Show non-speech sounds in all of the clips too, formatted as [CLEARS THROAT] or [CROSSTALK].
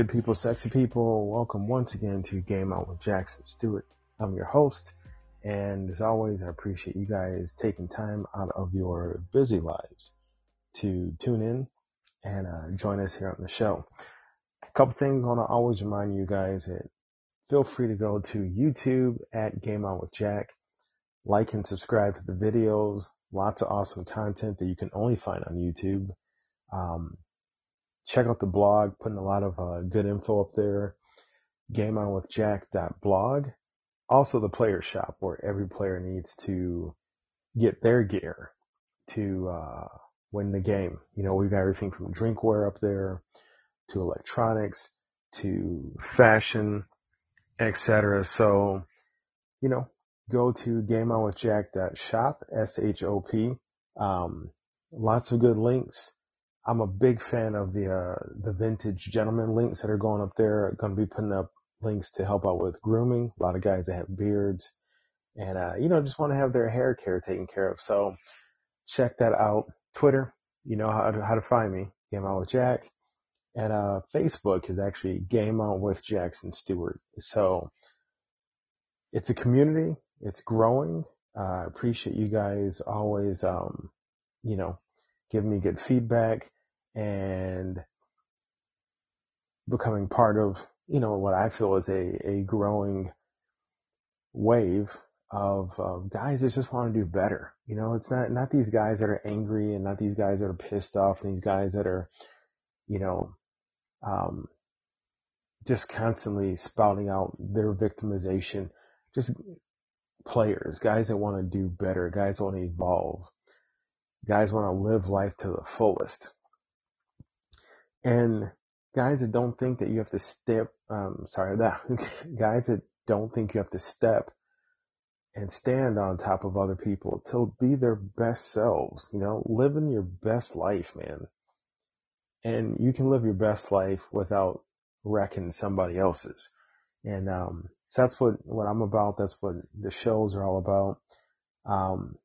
Good people, sexy people, welcome once again to Game On with Jackson Stewart. I'm your host, and as always, I appreciate you guys taking time out of your busy lives to tune in and uh, join us here on the show. A couple things I want to always remind you guys that feel free to go to YouTube at Game On with Jack, like and subscribe to the videos. Lots of awesome content that you can only find on YouTube. Um, check out the blog, putting a lot of uh, good info up there. GameOnWithJack.blog. Also the player shop where every player needs to get their gear to uh, win the game. You know, we've got everything from drinkware up there to electronics to fashion, etc. So, you know, go to GameOnWithJack.shop, S-H-O-P. Um, lots of good links I'm a big fan of the uh, the vintage gentleman links that are going up there. Going to be putting up links to help out with grooming. A lot of guys that have beards, and uh, you know just want to have their hair care taken care of. So check that out. Twitter, you know how to, how to find me. Game on with Jack, and uh, Facebook is actually Game on with Jackson Stewart. So it's a community. It's growing. Uh, I appreciate you guys always, um, you know, giving me good feedback and becoming part of, you know, what I feel is a, a growing wave of, of guys that just want to do better. You know, it's not, not these guys that are angry and not these guys that are pissed off and these guys that are, you know, um, just constantly spouting out their victimization. Just players, guys that want to do better, guys that want to evolve, guys want to live life to the fullest. And guys that don't think that you have to step, um, sorry, that [LAUGHS] guys that don't think you have to step and stand on top of other people to be their best selves, you know, living your best life, man. And you can live your best life without wrecking somebody else's. And, um, so that's what, what I'm about. That's what the shows are all about. Um,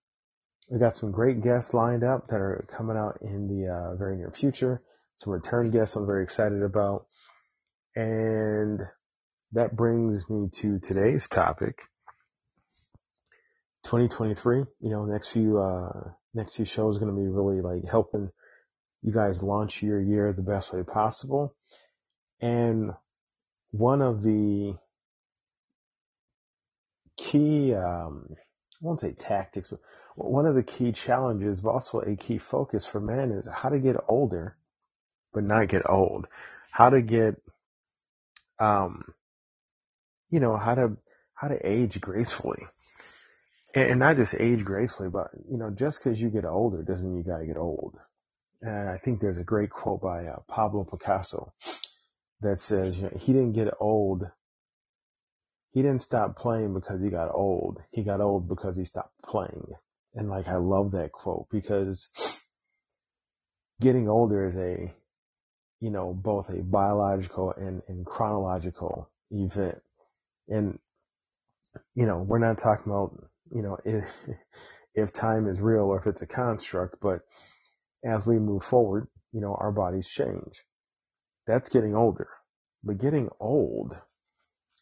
we got some great guests lined up that are coming out in the uh, very near future some return guests I'm very excited about. And that brings me to today's topic. 2023, you know, next few, uh, next few shows going to be really like helping you guys launch your year the best way possible. And one of the key, um, I won't say tactics, but one of the key challenges, but also a key focus for men is how to get older but not get old. How to get, um, you know, how to, how to age gracefully. And, and not just age gracefully, but, you know, just cause you get older doesn't mean you gotta get old. And I think there's a great quote by uh, Pablo Picasso that says, you know, he didn't get old. He didn't stop playing because he got old. He got old because he stopped playing. And like, I love that quote because getting older is a you know, both a biological and, and chronological event. And, you know, we're not talking about, you know, [LAUGHS] if, if time is real or if it's a construct, but as we move forward, you know, our bodies change. That's getting older. But getting old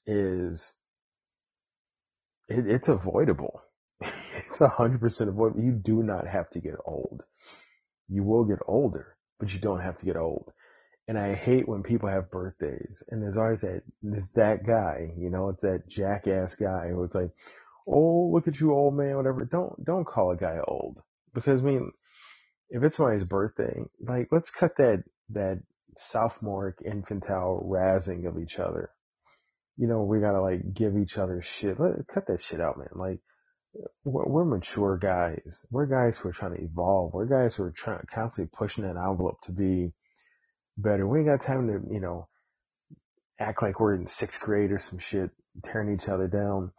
is, it, it's avoidable. [LAUGHS] it's a hundred percent avoidable. You do not have to get old. You will get older, but you don't have to get old. And I hate when people have birthdays and there's always that, there's that guy, you know, it's that jackass guy who it's like, oh, look at you old man, whatever. Don't, don't call a guy old because I mean, if it's somebody's birthday, like let's cut that, that sophomoric infantile razzing of each other. You know, we gotta like give each other shit. Let, cut that shit out, man. Like, we're, we're mature guys. We're guys who are trying to evolve. We're guys who are trying, constantly pushing that envelope to be better. We ain't got time to, you know, act like we're in sixth grade or some shit, tearing each other down.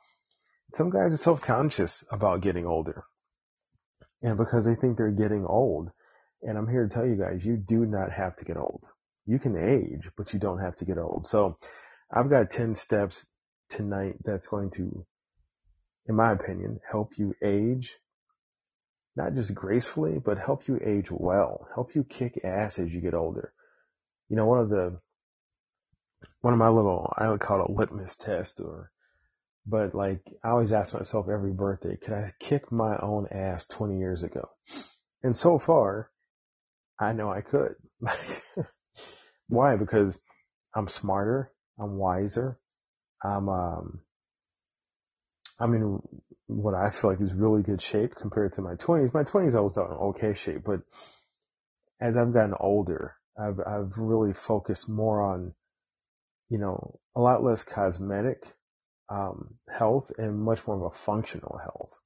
Some guys are self-conscious about getting older. And because they think they're getting old. And I'm here to tell you guys, you do not have to get old. You can age, but you don't have to get old. So I've got 10 steps tonight that's going to, in my opinion, help you age not just gracefully, but help you age well, help you kick ass as you get older you know, one of the, one of my little, I would call it a litmus test or, but like, I always ask myself every birthday, could I kick my own ass 20 years ago? And so far, I know I could. [LAUGHS] Why? Because I'm smarter, I'm wiser, I'm, um, I'm in what I feel like is really good shape compared to my 20s. My 20s I was in okay shape, but as I've gotten older, I've, I've really focused more on, you know, a lot less cosmetic, um, health and much more of a functional health.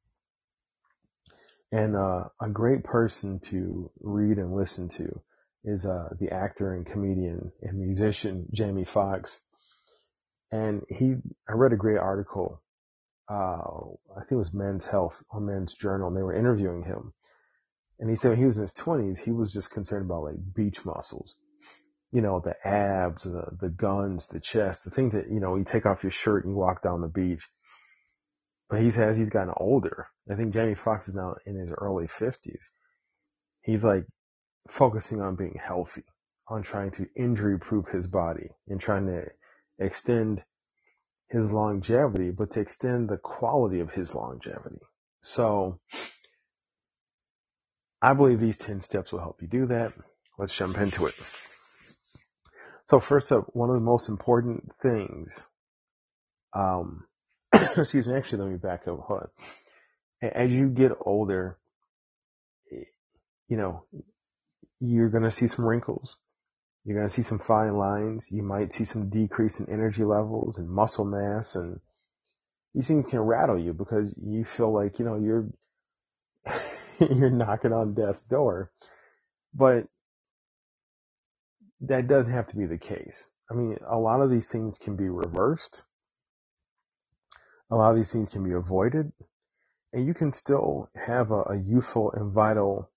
And, uh, a great person to read and listen to is, uh, the actor and comedian and musician Jamie Foxx. And he, I read a great article, uh, I think it was Men's Health or Men's Journal, and they were interviewing him. And he said when he was in his twenties, he was just concerned about like beach muscles. You know, the abs, the, the guns, the chest, the things that, you know, you take off your shirt and you walk down the beach. But he says he's gotten older. I think Jamie Foxx is now in his early fifties. He's like focusing on being healthy, on trying to injury proof his body and trying to extend his longevity, but to extend the quality of his longevity. So, I believe these 10 steps will help you do that. Let's jump into it. So first up, one of the most important things, um, [COUGHS] excuse me, actually let me back up, hold on. As you get older, you know, you're gonna see some wrinkles. You're gonna see some fine lines. You might see some decrease in energy levels and muscle mass and these things can rattle you because you feel like, you know, you're [LAUGHS] you're knocking on death's door. But that doesn't have to be the case. I mean, a lot of these things can be reversed. A lot of these things can be avoided and you can still have a, a youthful and vital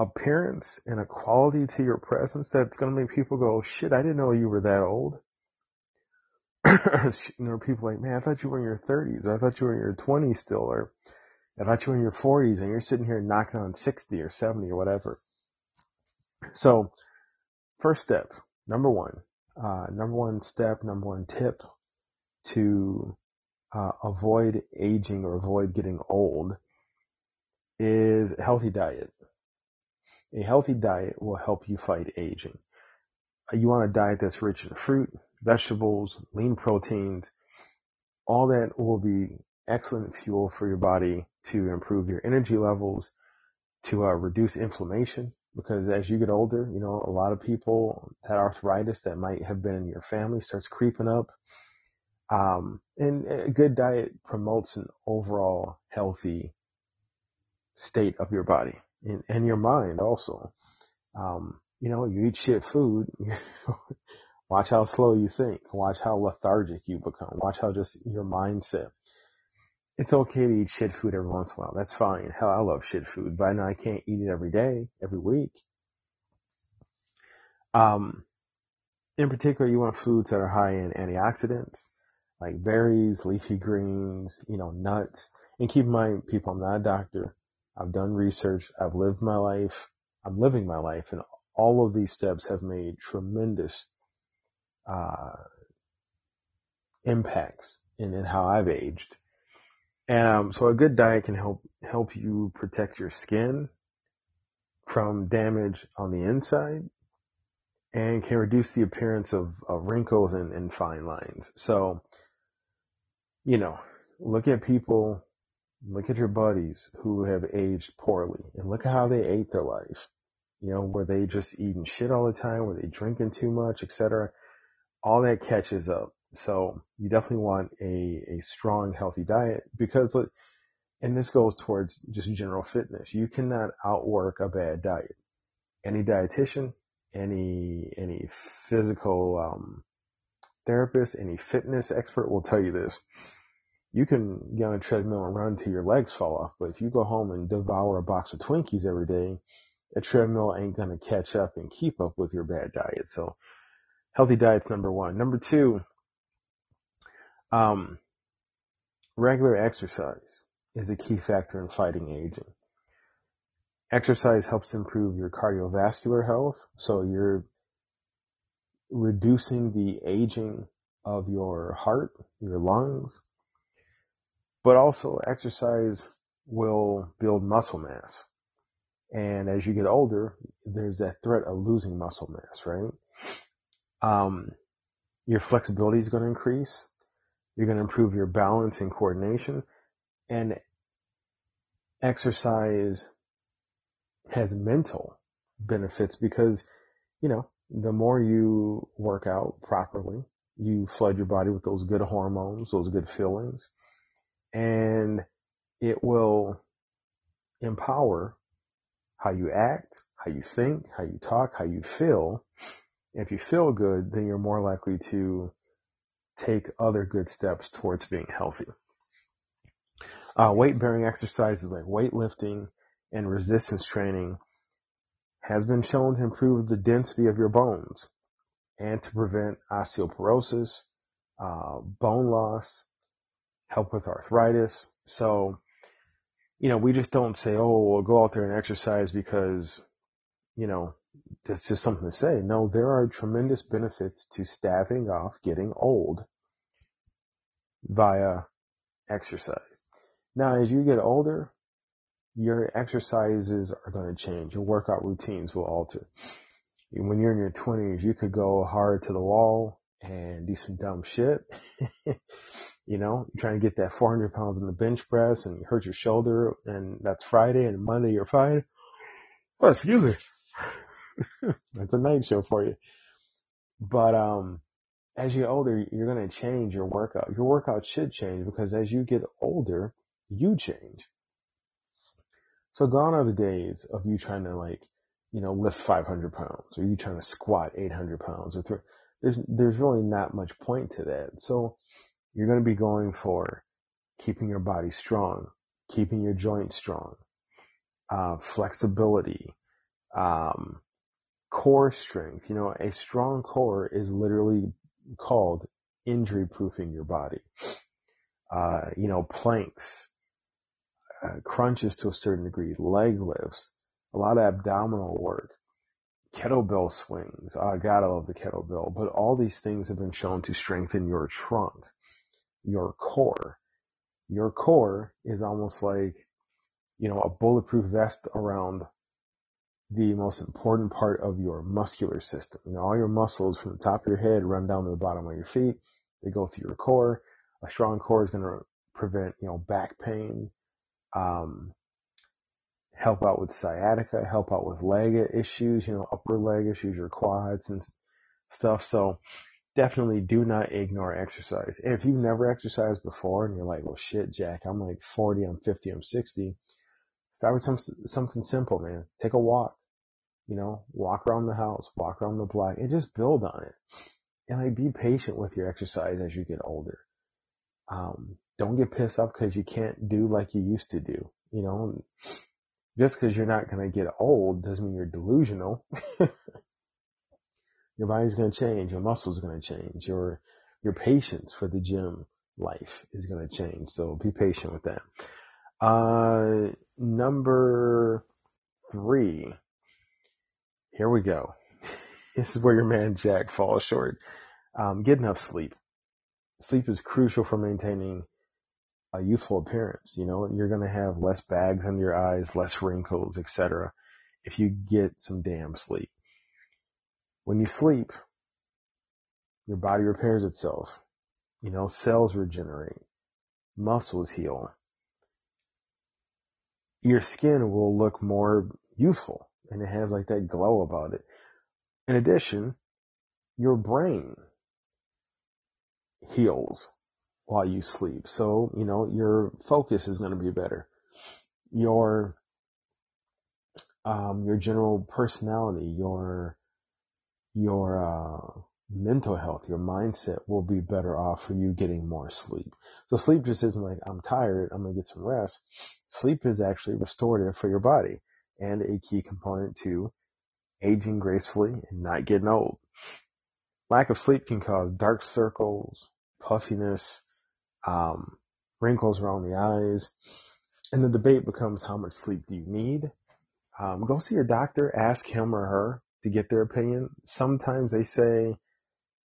appearance and a quality to your presence that's going to make people go, shit, I didn't know you were that old. [LAUGHS] you know, people like, man, I thought you were in your 30s, or I thought you were in your 20s still, or I thought you were in your 40s and you're sitting here knocking on 60 or 70 or whatever. So, first step, number one, uh, number one step, number one tip to uh, avoid aging or avoid getting old is a healthy diet. A healthy diet will help you fight aging. Uh, you want a diet that's rich in fruit, vegetables, lean proteins. All that will be excellent fuel for your body to improve your energy levels, to uh, reduce inflammation. Because as you get older, you know, a lot of people, that arthritis that might have been in your family starts creeping up. Um, and a good diet promotes an overall healthy state of your body and, and your mind also. Um, you know, you eat shit food. [LAUGHS] watch how slow you think. Watch how lethargic you become. Watch how just your mindset it's okay to eat shit food every once in a while. That's fine. Hell, I love shit food, but I know I can't eat it every day, every week. Um, in particular, you want foods that are high in antioxidants, like berries, leafy greens, you know, nuts. And keep in mind, people, I'm not a doctor. I've done research. I've lived my life. I'm living my life and all of these steps have made tremendous, uh, impacts in, in how I've aged. And um, so a good diet can help help you protect your skin from damage on the inside and can reduce the appearance of, of wrinkles and, and fine lines. So, you know, look at people, look at your buddies who have aged poorly and look at how they ate their life. You know, were they just eating shit all the time? Were they drinking too much, etc.? All that catches up. So you definitely want a, a strong, healthy diet because, and this goes towards just general fitness. You cannot outwork a bad diet. Any dietitian, any, any physical, um, therapist, any fitness expert will tell you this. You can get on a treadmill and run till your legs fall off, but if you go home and devour a box of Twinkies every day, a treadmill ain't gonna catch up and keep up with your bad diet. So healthy diet's number one. Number two, um, regular exercise is a key factor in fighting aging. Exercise helps improve your cardiovascular health, so you're reducing the aging of your heart, your lungs, but also exercise will build muscle mass. And as you get older, there's that threat of losing muscle mass, right? Um, your flexibility is going to increase. You're going to improve your balance and coordination. And exercise has mental benefits because, you know, the more you work out properly, you flood your body with those good hormones, those good feelings, and it will empower how you act, how you think, how you talk, how you feel. If you feel good, then you're more likely to take other good steps towards being healthy. Uh, weight bearing exercises like weightlifting and resistance training has been shown to improve the density of your bones and to prevent osteoporosis, uh, bone loss, help with arthritis. So, you know, we just don't say, oh, we'll go out there and exercise because, you know, that's just something to say. No, there are tremendous benefits to staving off getting old via exercise. Now, as you get older, your exercises are going to change. Your workout routines will alter. When you're in your 20s, you could go hard to the wall and do some dumb shit. [LAUGHS] you know, you're trying to get that 400 pounds in the bench press and you hurt your shoulder and that's Friday and Monday you're fine. Oh, excuse me. [LAUGHS] that's a night show for you. But, um, as you get older, you're going to change your workout. Your workout should change because as you get older, you change. So gone are the days of you trying to like, you know, lift 500 pounds or you trying to squat 800 pounds or th- there's, there's really not much point to that. So you're going to be going for keeping your body strong, keeping your joints strong, uh, flexibility, um, core strength. You know, a strong core is literally called injury proofing your body. Uh, you know, planks, uh, crunches to a certain degree, leg lifts, a lot of abdominal work, kettlebell swings. I gotta love the kettlebell, but all these things have been shown to strengthen your trunk, your core. Your core is almost like, you know, a bulletproof vest around the most important part of your muscular system. You know, all your muscles from the top of your head run down to the bottom of your feet. They go through your core. A strong core is going to prevent, you know, back pain, um, help out with sciatica, help out with leg issues, you know, upper leg issues, your quads and stuff. So definitely do not ignore exercise. If you've never exercised before and you're like, well shit, Jack, I'm like 40, I'm 50, I'm 60. Start with some, something simple, man. Take a walk, you know, walk around the house, walk around the block and just build on it. And like be patient with your exercise as you get older. Um, don't get pissed off because you can't do like you used to do. You know, just because you're not going to get old doesn't mean you're delusional. [LAUGHS] your body's going to change. Your muscles are going to change. Your, your patience for the gym life is going to change. So be patient with that. Uh, number three, here we go. [LAUGHS] This is where your man Jack falls short. Um, get enough sleep. Sleep is crucial for maintaining a youthful appearance. You know, you're going to have less bags under your eyes, less wrinkles, etc. if you get some damn sleep. When you sleep, your body repairs itself. You know, cells regenerate, muscles heal. Your skin will look more youthful and it has like that glow about it. In addition, your brain heals while you sleep. So, you know, your focus is going to be better. Your, um, your general personality, your, your, uh, mental health, your mindset will be better off for you getting more sleep. So sleep just isn't like, I'm tired, I'm going to get some rest. Sleep is actually restorative for your body and a key component to aging gracefully and not getting old. Lack of sleep can cause dark circles, puffiness, um, wrinkles around the eyes, and the debate becomes how much sleep do you need? Um, go see your doctor, ask him or her to get their opinion. Sometimes they say,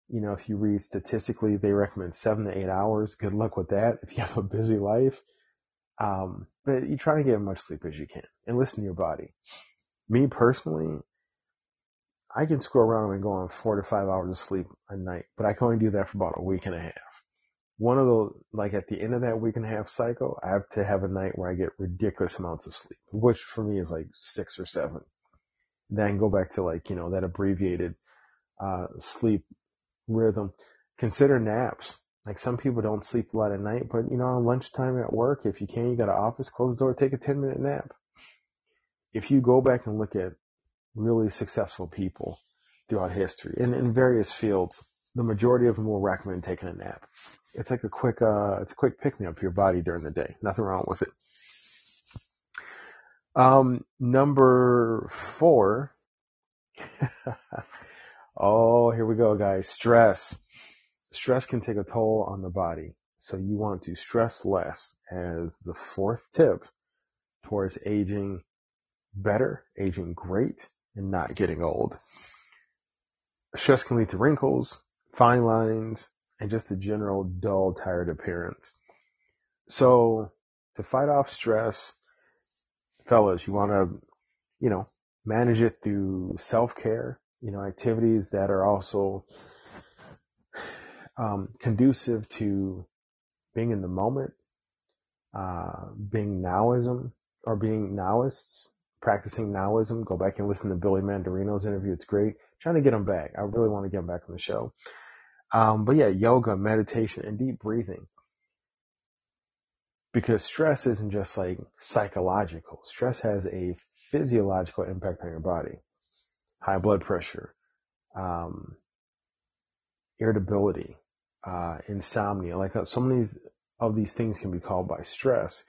you know, if you read statistically, they recommend seven to eight hours. Good luck with that if you have a busy life. Um, but you try to get as much sleep as you can and listen to your body. Me personally, I can scroll around and go on four to five hours of sleep a night, but I can only do that for about a week and a half. One of those, like at the end of that week and a half cycle, I have to have a night where I get ridiculous amounts of sleep, which for me is like six or seven. Then go back to like, you know, that abbreviated, uh, sleep rhythm. Consider naps. Like some people don't sleep a lot at night, but you know, on lunchtime at work, if you can, you got an office, close the door, take a 10 minute nap. If you go back and look at really successful people throughout history in, in various fields, the majority of them will recommend taking a nap. It's like a quick, uh, it's a quick pick me up for your body during the day. Nothing wrong with it. Um, number four. [LAUGHS] oh, here we go, guys. Stress. Stress can take a toll on the body. So you want to stress less as the fourth tip towards aging better, aging great, and not getting old. Stress can lead to wrinkles, fine lines, and just a general dull, tired appearance. So to fight off stress, fellas, you want to, you know, manage it through self-care, you know, activities that are also um, conducive to being in the moment, uh, being nowism or being nowists, practicing nowism. Go back and listen to Billy Mandarino's interview. It's great. trying to get him back. I really want to get him back on the show. Um, but yeah, yoga, meditation, and deep breathing. Because stress isn't just like psychological. Stress has a physiological impact on your body. High blood pressure, um, irritability, uh, insomnia. Like uh, so many of these things can be called by stress.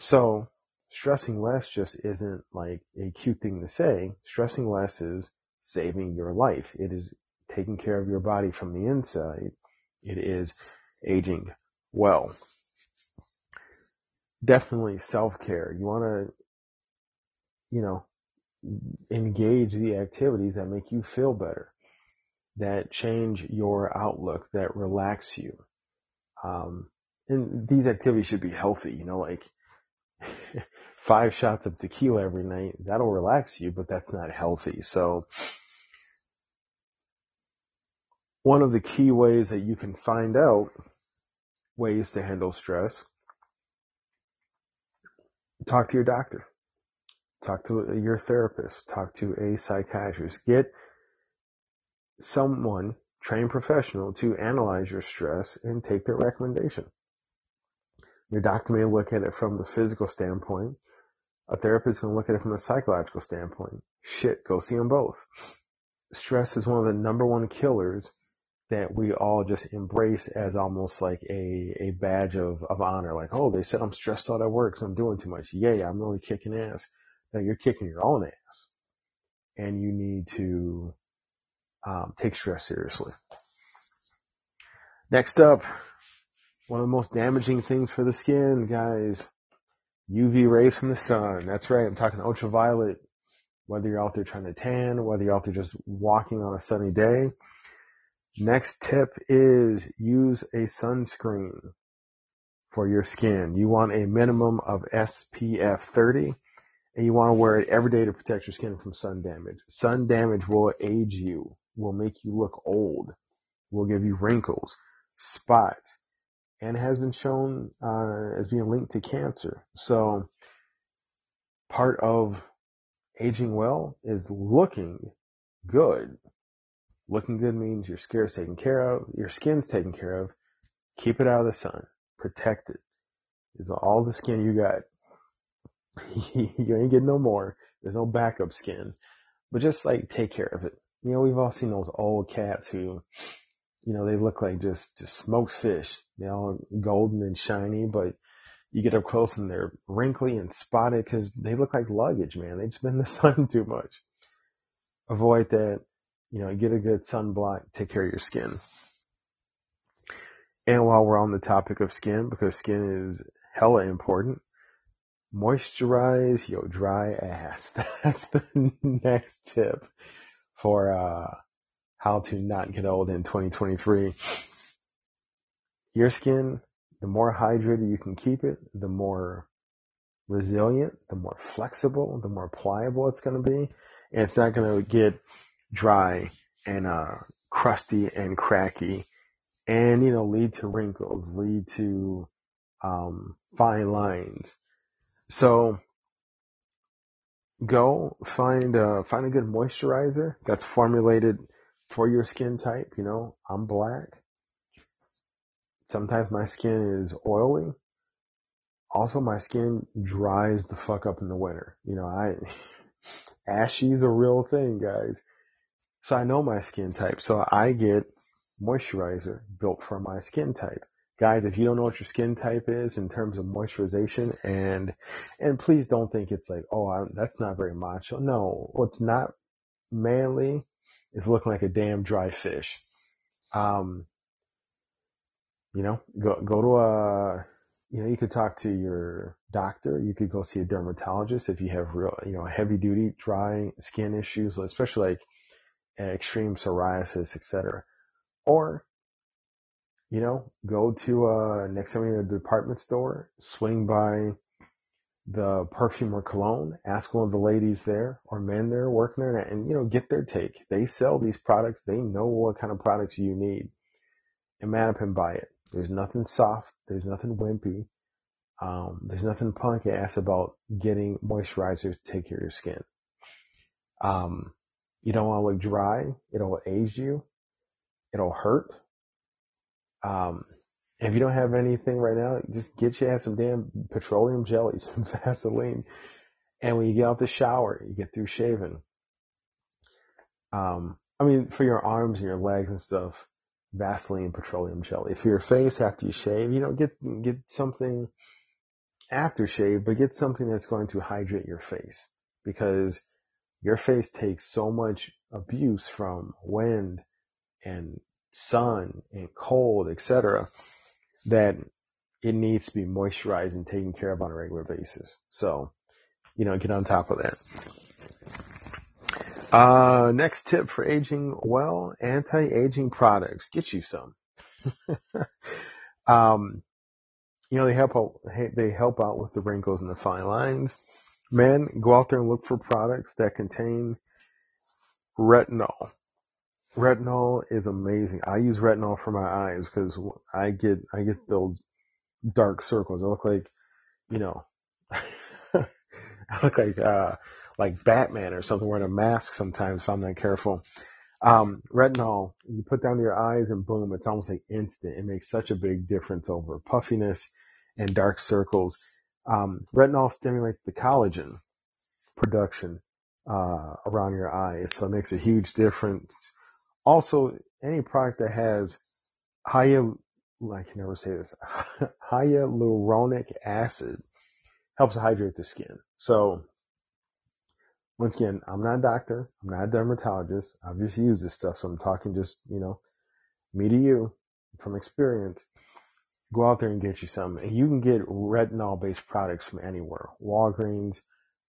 So stressing less just isn't like a cute thing to say. Stressing less is saving your life. It is taking care of your body from the inside. It is aging well. Definitely self-care. You want to, you know, engage the activities that make you feel better, that change your outlook, that relax you. Um, and these activities should be healthy, you know, like [LAUGHS] five shots of tequila every night, that'll relax you, but that's not healthy. So one of the key ways that you can find out ways to handle stress, talk to your doctor, talk to your therapist, talk to a psychiatrist, get someone, trained professional to analyze your stress and take their recommendation. Your doctor may look at it from the physical standpoint. A therapist to look at it from a psychological standpoint. Shit, go see them both. Stress is one of the number one killers that we all just embrace as almost like a, a badge of, of honor. Like, oh, they said I'm stressed out at work because I'm doing too much. Yay, I'm really kicking ass. No, you're kicking your own ass. And you need to um, take stress seriously. Next up, one of the most damaging things for the skin, guys, UV rays from the sun. That's right. I'm talking ultraviolet whether you're out there trying to tan, whether you're out there just walking on a sunny day. Next tip is use a sunscreen for your skin. You want a minimum of SPF 30 and you want to wear it every day to protect your skin from sun damage. Sun damage will age you, will make you look old, will give you wrinkles, spots, and has been shown uh, as being linked to cancer. So part of aging well is looking good. Looking good means your skin's taken care of, your skin's taken care of. Keep it out of the sun. Protect it. it. Is all the skin you got. [LAUGHS] you ain't getting no more. There's no backup skin. But just like take care of it. You know, we've all seen those old cats who, you know, they look like just, just smoked fish. They're all golden and shiny, but you get up close and they're wrinkly and spotted because they look like luggage, man. They've been in the [LAUGHS] sun too much. Avoid that. You know, get a good sunblock. Take care of your skin. And while we're on the topic of skin, because skin is hella important, moisturize your dry ass. [LAUGHS] That's the next tip for uh, how to not get old in 2023. Your skin the more hydrated you can keep it, the more resilient, the more flexible, the more pliable it's going to be. And it's not going to get dry and, uh, crusty and cracky and, you know, lead to wrinkles, lead to, um, fine lines. So go find, uh, find a good moisturizer that's formulated for your skin type. You know, I'm black. Sometimes my skin is oily. Also, my skin dries the fuck up in the winter. You know, I, [LAUGHS] ashy is a real thing, guys. So I know my skin type. So I get moisturizer built for my skin type. Guys, if you don't know what your skin type is in terms of moisturization and, and please don't think it's like, oh, I, that's not very macho. No, what's not manly is looking like a damn dry fish. Um, you know, go go to a you know, you could talk to your doctor. You could go see a dermatologist if you have real, you know, heavy duty dry skin issues, especially like extreme psoriasis, etc. Or, you know, go to uh next time you're in a department store, swing by the perfume or cologne, ask one of the ladies there or men there working there and, you know, get their take. They sell these products. They know what kind of products you need and man up and buy it. There's nothing soft. There's nothing wimpy. Um, there's nothing punk ass about getting moisturizers to take care of your skin. Um, you don't want to look dry. It'll age you. It'll hurt. Um, if you don't have anything right now, just get your ass some damn petroleum jelly, [LAUGHS] some Vaseline. And when you get out the shower, you get through shaving. Um, I mean, for your arms and your legs and stuff, Vaseline petroleum jelly. For your face after you shave, you know, get get something after shave, but get something that's going to hydrate your face because your face takes so much abuse from wind and sun and cold, etc., that it needs to be moisturized and taken care of on a regular basis. So, you know, get on top of that. Uh, next tip for aging well, anti-aging products. Get you some. [LAUGHS] um, you know, they help out, they help out with the wrinkles and the fine lines. Men, go out there and look for products that contain retinol. Retinol is amazing. I use retinol for my eyes because I get, I get those dark circles. I look like, you know, [LAUGHS] I look like, uh, like Batman or something wearing a mask sometimes if I'm not careful. Um, retinol, you put down your eyes and boom, it's almost like instant. It makes such a big difference over puffiness and dark circles. Um, retinol stimulates the collagen production, uh, around your eyes. So it makes a huge difference. Also, any product that has high, I can never say this, [LAUGHS] hyaluronic acid helps hydrate the skin. So once again, I'm not a doctor. I'm not a dermatologist. I've just used this stuff. So I'm talking just, you know, me to you from experience. Go out there and get you some. And you can get retinol based products from anywhere. Walgreens,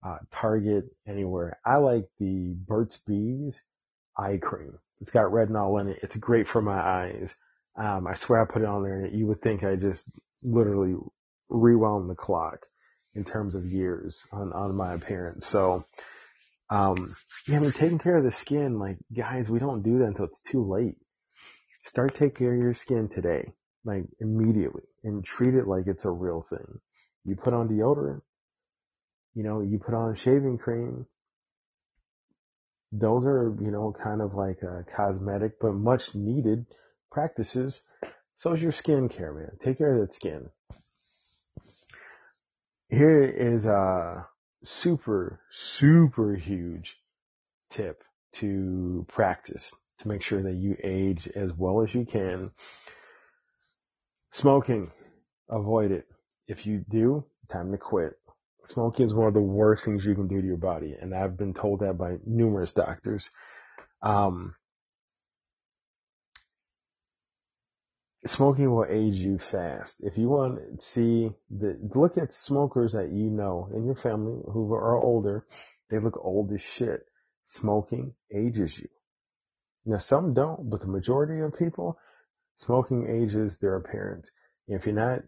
uh, Target, anywhere. I like the Burt's Bees eye cream. It's got retinol in it. It's great for my eyes. Um, I swear I put it on there and you would think I just literally rewound the clock in terms of years on, on my appearance. So, um, yeah, I mean, taking care of the skin, like guys, we don't do that until it's too late. Start taking care of your skin today, like immediately and treat it like it's a real thing. You put on deodorant, you know, you put on shaving cream. Those are, you know, kind of like a cosmetic, but much needed practices. So is your skincare, man. Take care of that skin. Here is a super, super huge tip to practice to make sure that you age as well as you can. Smoking, avoid it. If you do, time to quit. Smoking is one of the worst things you can do to your body, and I've been told that by numerous doctors. Um, smoking will age you fast. If you want to see the, look at smokers that you know in your family who are older, they look old as shit. Smoking ages you. Now some don't, but the majority of people, smoking ages their appearance. If you're not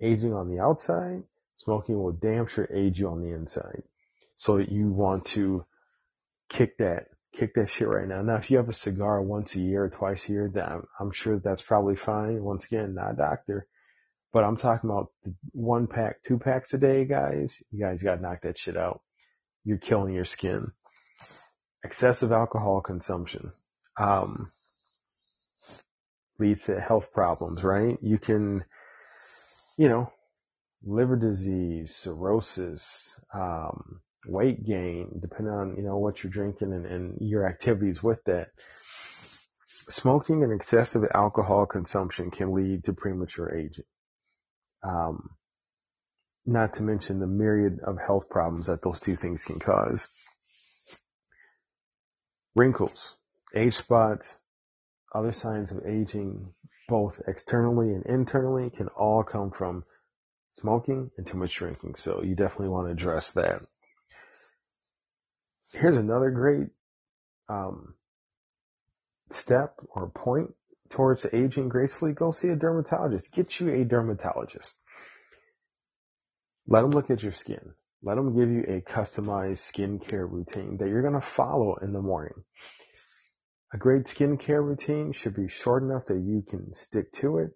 aging on the outside, smoking will damn sure age you on the inside. So that you want to kick that kick that shit right now. Now, if you have a cigar once a year or twice a year, then I'm, sure that's probably fine. Once again, not a doctor, but I'm talking about one pack, two packs a day, guys. You guys got to knock that shit out. You're killing your skin. Excessive alcohol consumption, um, leads to health problems, right? You can, you know, liver disease, cirrhosis, um, weight gain, depending on, you know, what you're drinking and, and your activities with that. Smoking and excessive alcohol consumption can lead to premature aging. Um, not to mention the myriad of health problems that those two things can cause. Wrinkles, age spots, other signs of aging, both externally and internally, can all come from smoking and too much drinking. So you definitely want to address that. Here's another great um, step or point towards aging gracefully. Go see a dermatologist. Get you a dermatologist. Let them look at your skin. Let them give you a customized skincare routine that you're going to follow in the morning. A great skincare routine should be short enough that you can stick to it,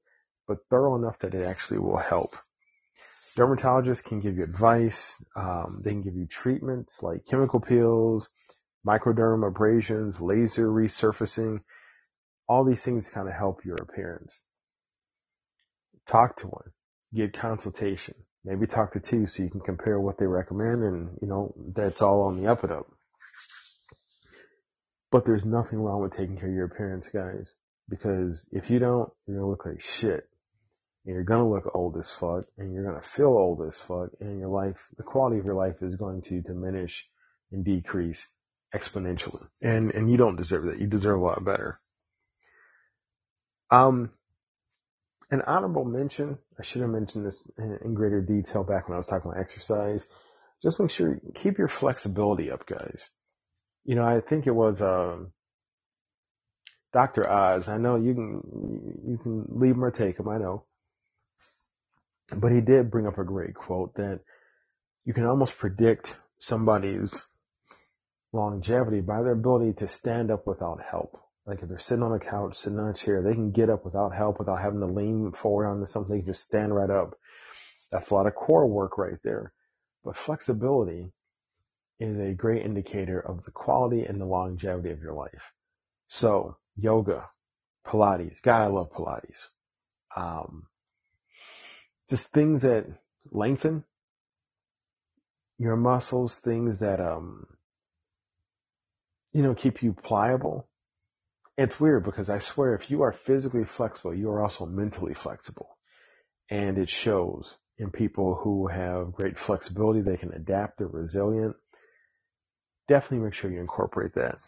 but thorough enough that it actually will help. Dermatologists can give you advice. Um, they can give you treatments like chemical peels, microderm abrasions, laser resurfacing. All these things kind of help your appearance. Talk to one. Get consultation. Maybe talk to two so you can compare what they recommend and, you know, that's all on the up and up. But there's nothing wrong with taking care of your appearance, guys. Because if you don't, you're gonna look like shit and you're gonna look old as fuck and you're gonna feel old as fuck and your life, the quality of your life is going to diminish and decrease exponentially. And, and you don't deserve that. You deserve a lot better. Um, an honorable mention, I should have mentioned this in, in greater detail back when I was talking about exercise. Just make sure, you keep your flexibility up, guys. You know, I think it was, um, Dr. Oz. I know you can, you can leave him or take him. I know but he did bring up a great quote that you can almost predict somebody's longevity by their ability to stand up without help. Like if they're sitting on a couch, sitting on a chair, they can get up without help, without having to lean forward onto something. They can just stand right up. That's a lot of core work right there. But flexibility is a great indicator of the quality and the longevity of your life. So yoga, Pilates, God, I love Pilates. Um, just things that lengthen your muscles, things that, um, you know, keep you pliable. It's weird because I swear if you are physically flexible, you are also mentally flexible. And it shows in people who have great flexibility. They can adapt. They're resilient. Definitely make sure you incorporate that.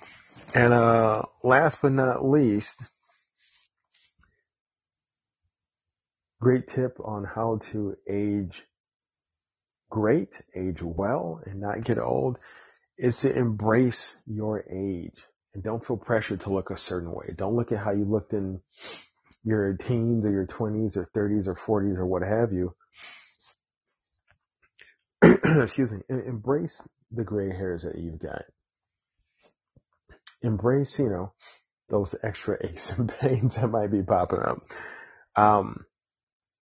And, uh, last but not least, great tip on how to age great, age well, and not get old is to embrace your age and don't feel pressured to look a certain way. Don't look at how you looked in your teens or your 20s or 30s or 40s or what have you. [CLEARS THROAT] Excuse me. Embrace the gray hairs that you've got. Embrace, you know, those extra [LAUGHS] aches and pains that might be popping up. Um,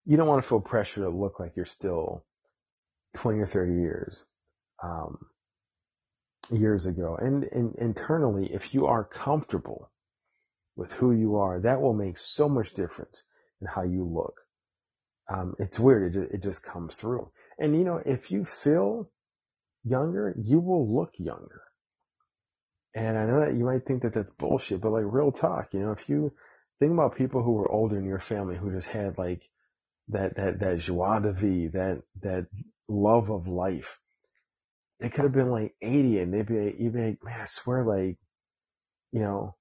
you don't want to feel pressure to look like you're still 20 or 30 years, um, years ago. And, and internally, if you are comfortable with who you are, that will make so much difference in how you look. Um, it's weird. It, it just comes through. And you know, if you feel younger, you will look younger. And I know that you might think that that's bullshit, but like real talk, you know, if you think about people who were older in your family who just had like that, that, that joie de vivre, that, that love of life, they could have been like 80 and they'd be, you'd be like, man, I swear like, you know,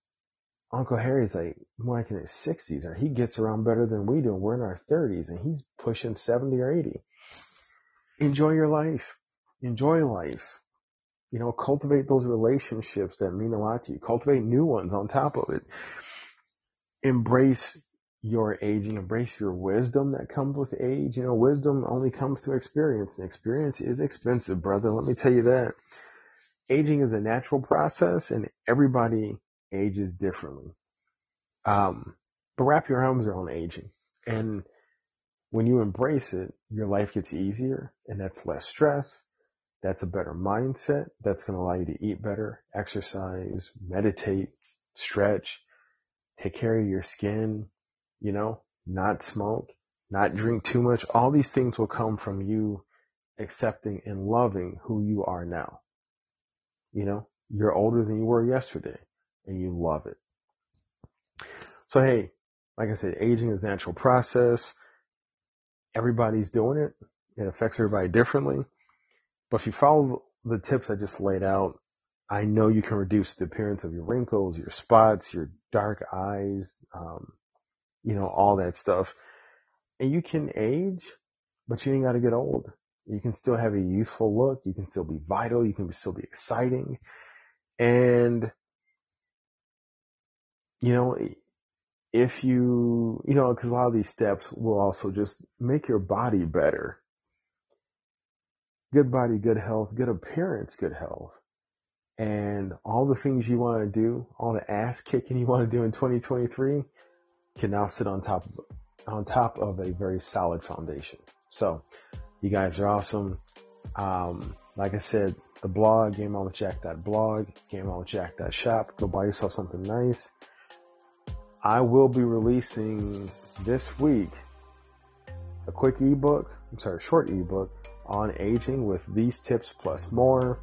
Uncle Harry's like more like in his 60s or he gets around better than we do. We're in our 30s and he's pushing 70 or 80. Enjoy your life. Enjoy life. You know, cultivate those relationships that mean a lot to you. Cultivate new ones on top of it. Embrace your aging, embrace your wisdom that comes with age. You know, wisdom only comes through experience and experience is expensive, brother. Let me tell you that. Aging is a natural process and everybody ages differently. Um, but wrap your arms around aging and when you embrace it, your life gets easier and that's less stress. That's a better mindset. That's going to allow you to eat better, exercise, meditate, stretch, take care of your skin, you know, not smoke, not drink too much. All these things will come from you accepting and loving who you are now. You know, you're older than you were yesterday and you love it. So hey, like I said, aging is a natural process. Everybody's doing it. It affects everybody differently. But if you follow the tips I just laid out, I know you can reduce the appearance of your wrinkles, your spots, your dark eyes, um, you know, all that stuff. And you can age, but you ain't got to get old. You can still have a youthful look. You can still be vital. You can still be exciting. And, you know, if you, you know, because a lot of these steps will also just make your body better. Good body, good health, good appearance, good health. And all the things you want to do, all the ass kicking you want to do in 2023 can now sit on top of, on top of a very solid foundation. So you guys are awesome. Um, like I said, the blog, GameOnWithJack.blog, GameOnWithJack.shop. Go buy yourself something nice. I will be releasing this week a quick ebook, I'm sorry, short ebook on aging with these tips plus more.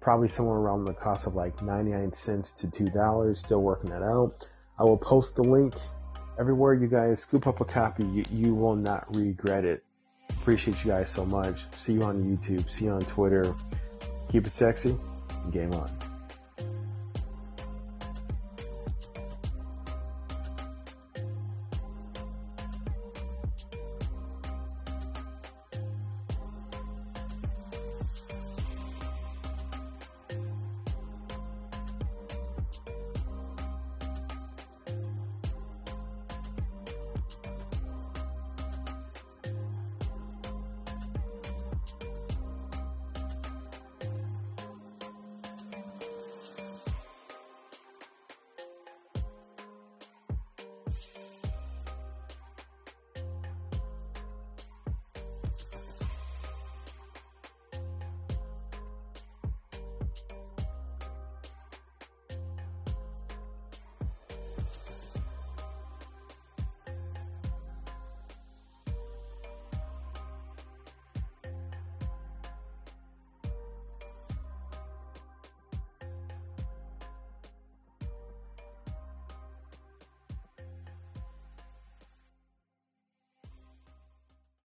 Probably somewhere around the cost of like 99 cents to $2. Still working that out. I will post the link everywhere you guys scoop up a copy. You, you will not regret it. Appreciate you guys so much. See you on YouTube. See you on Twitter. Keep it sexy. Game on.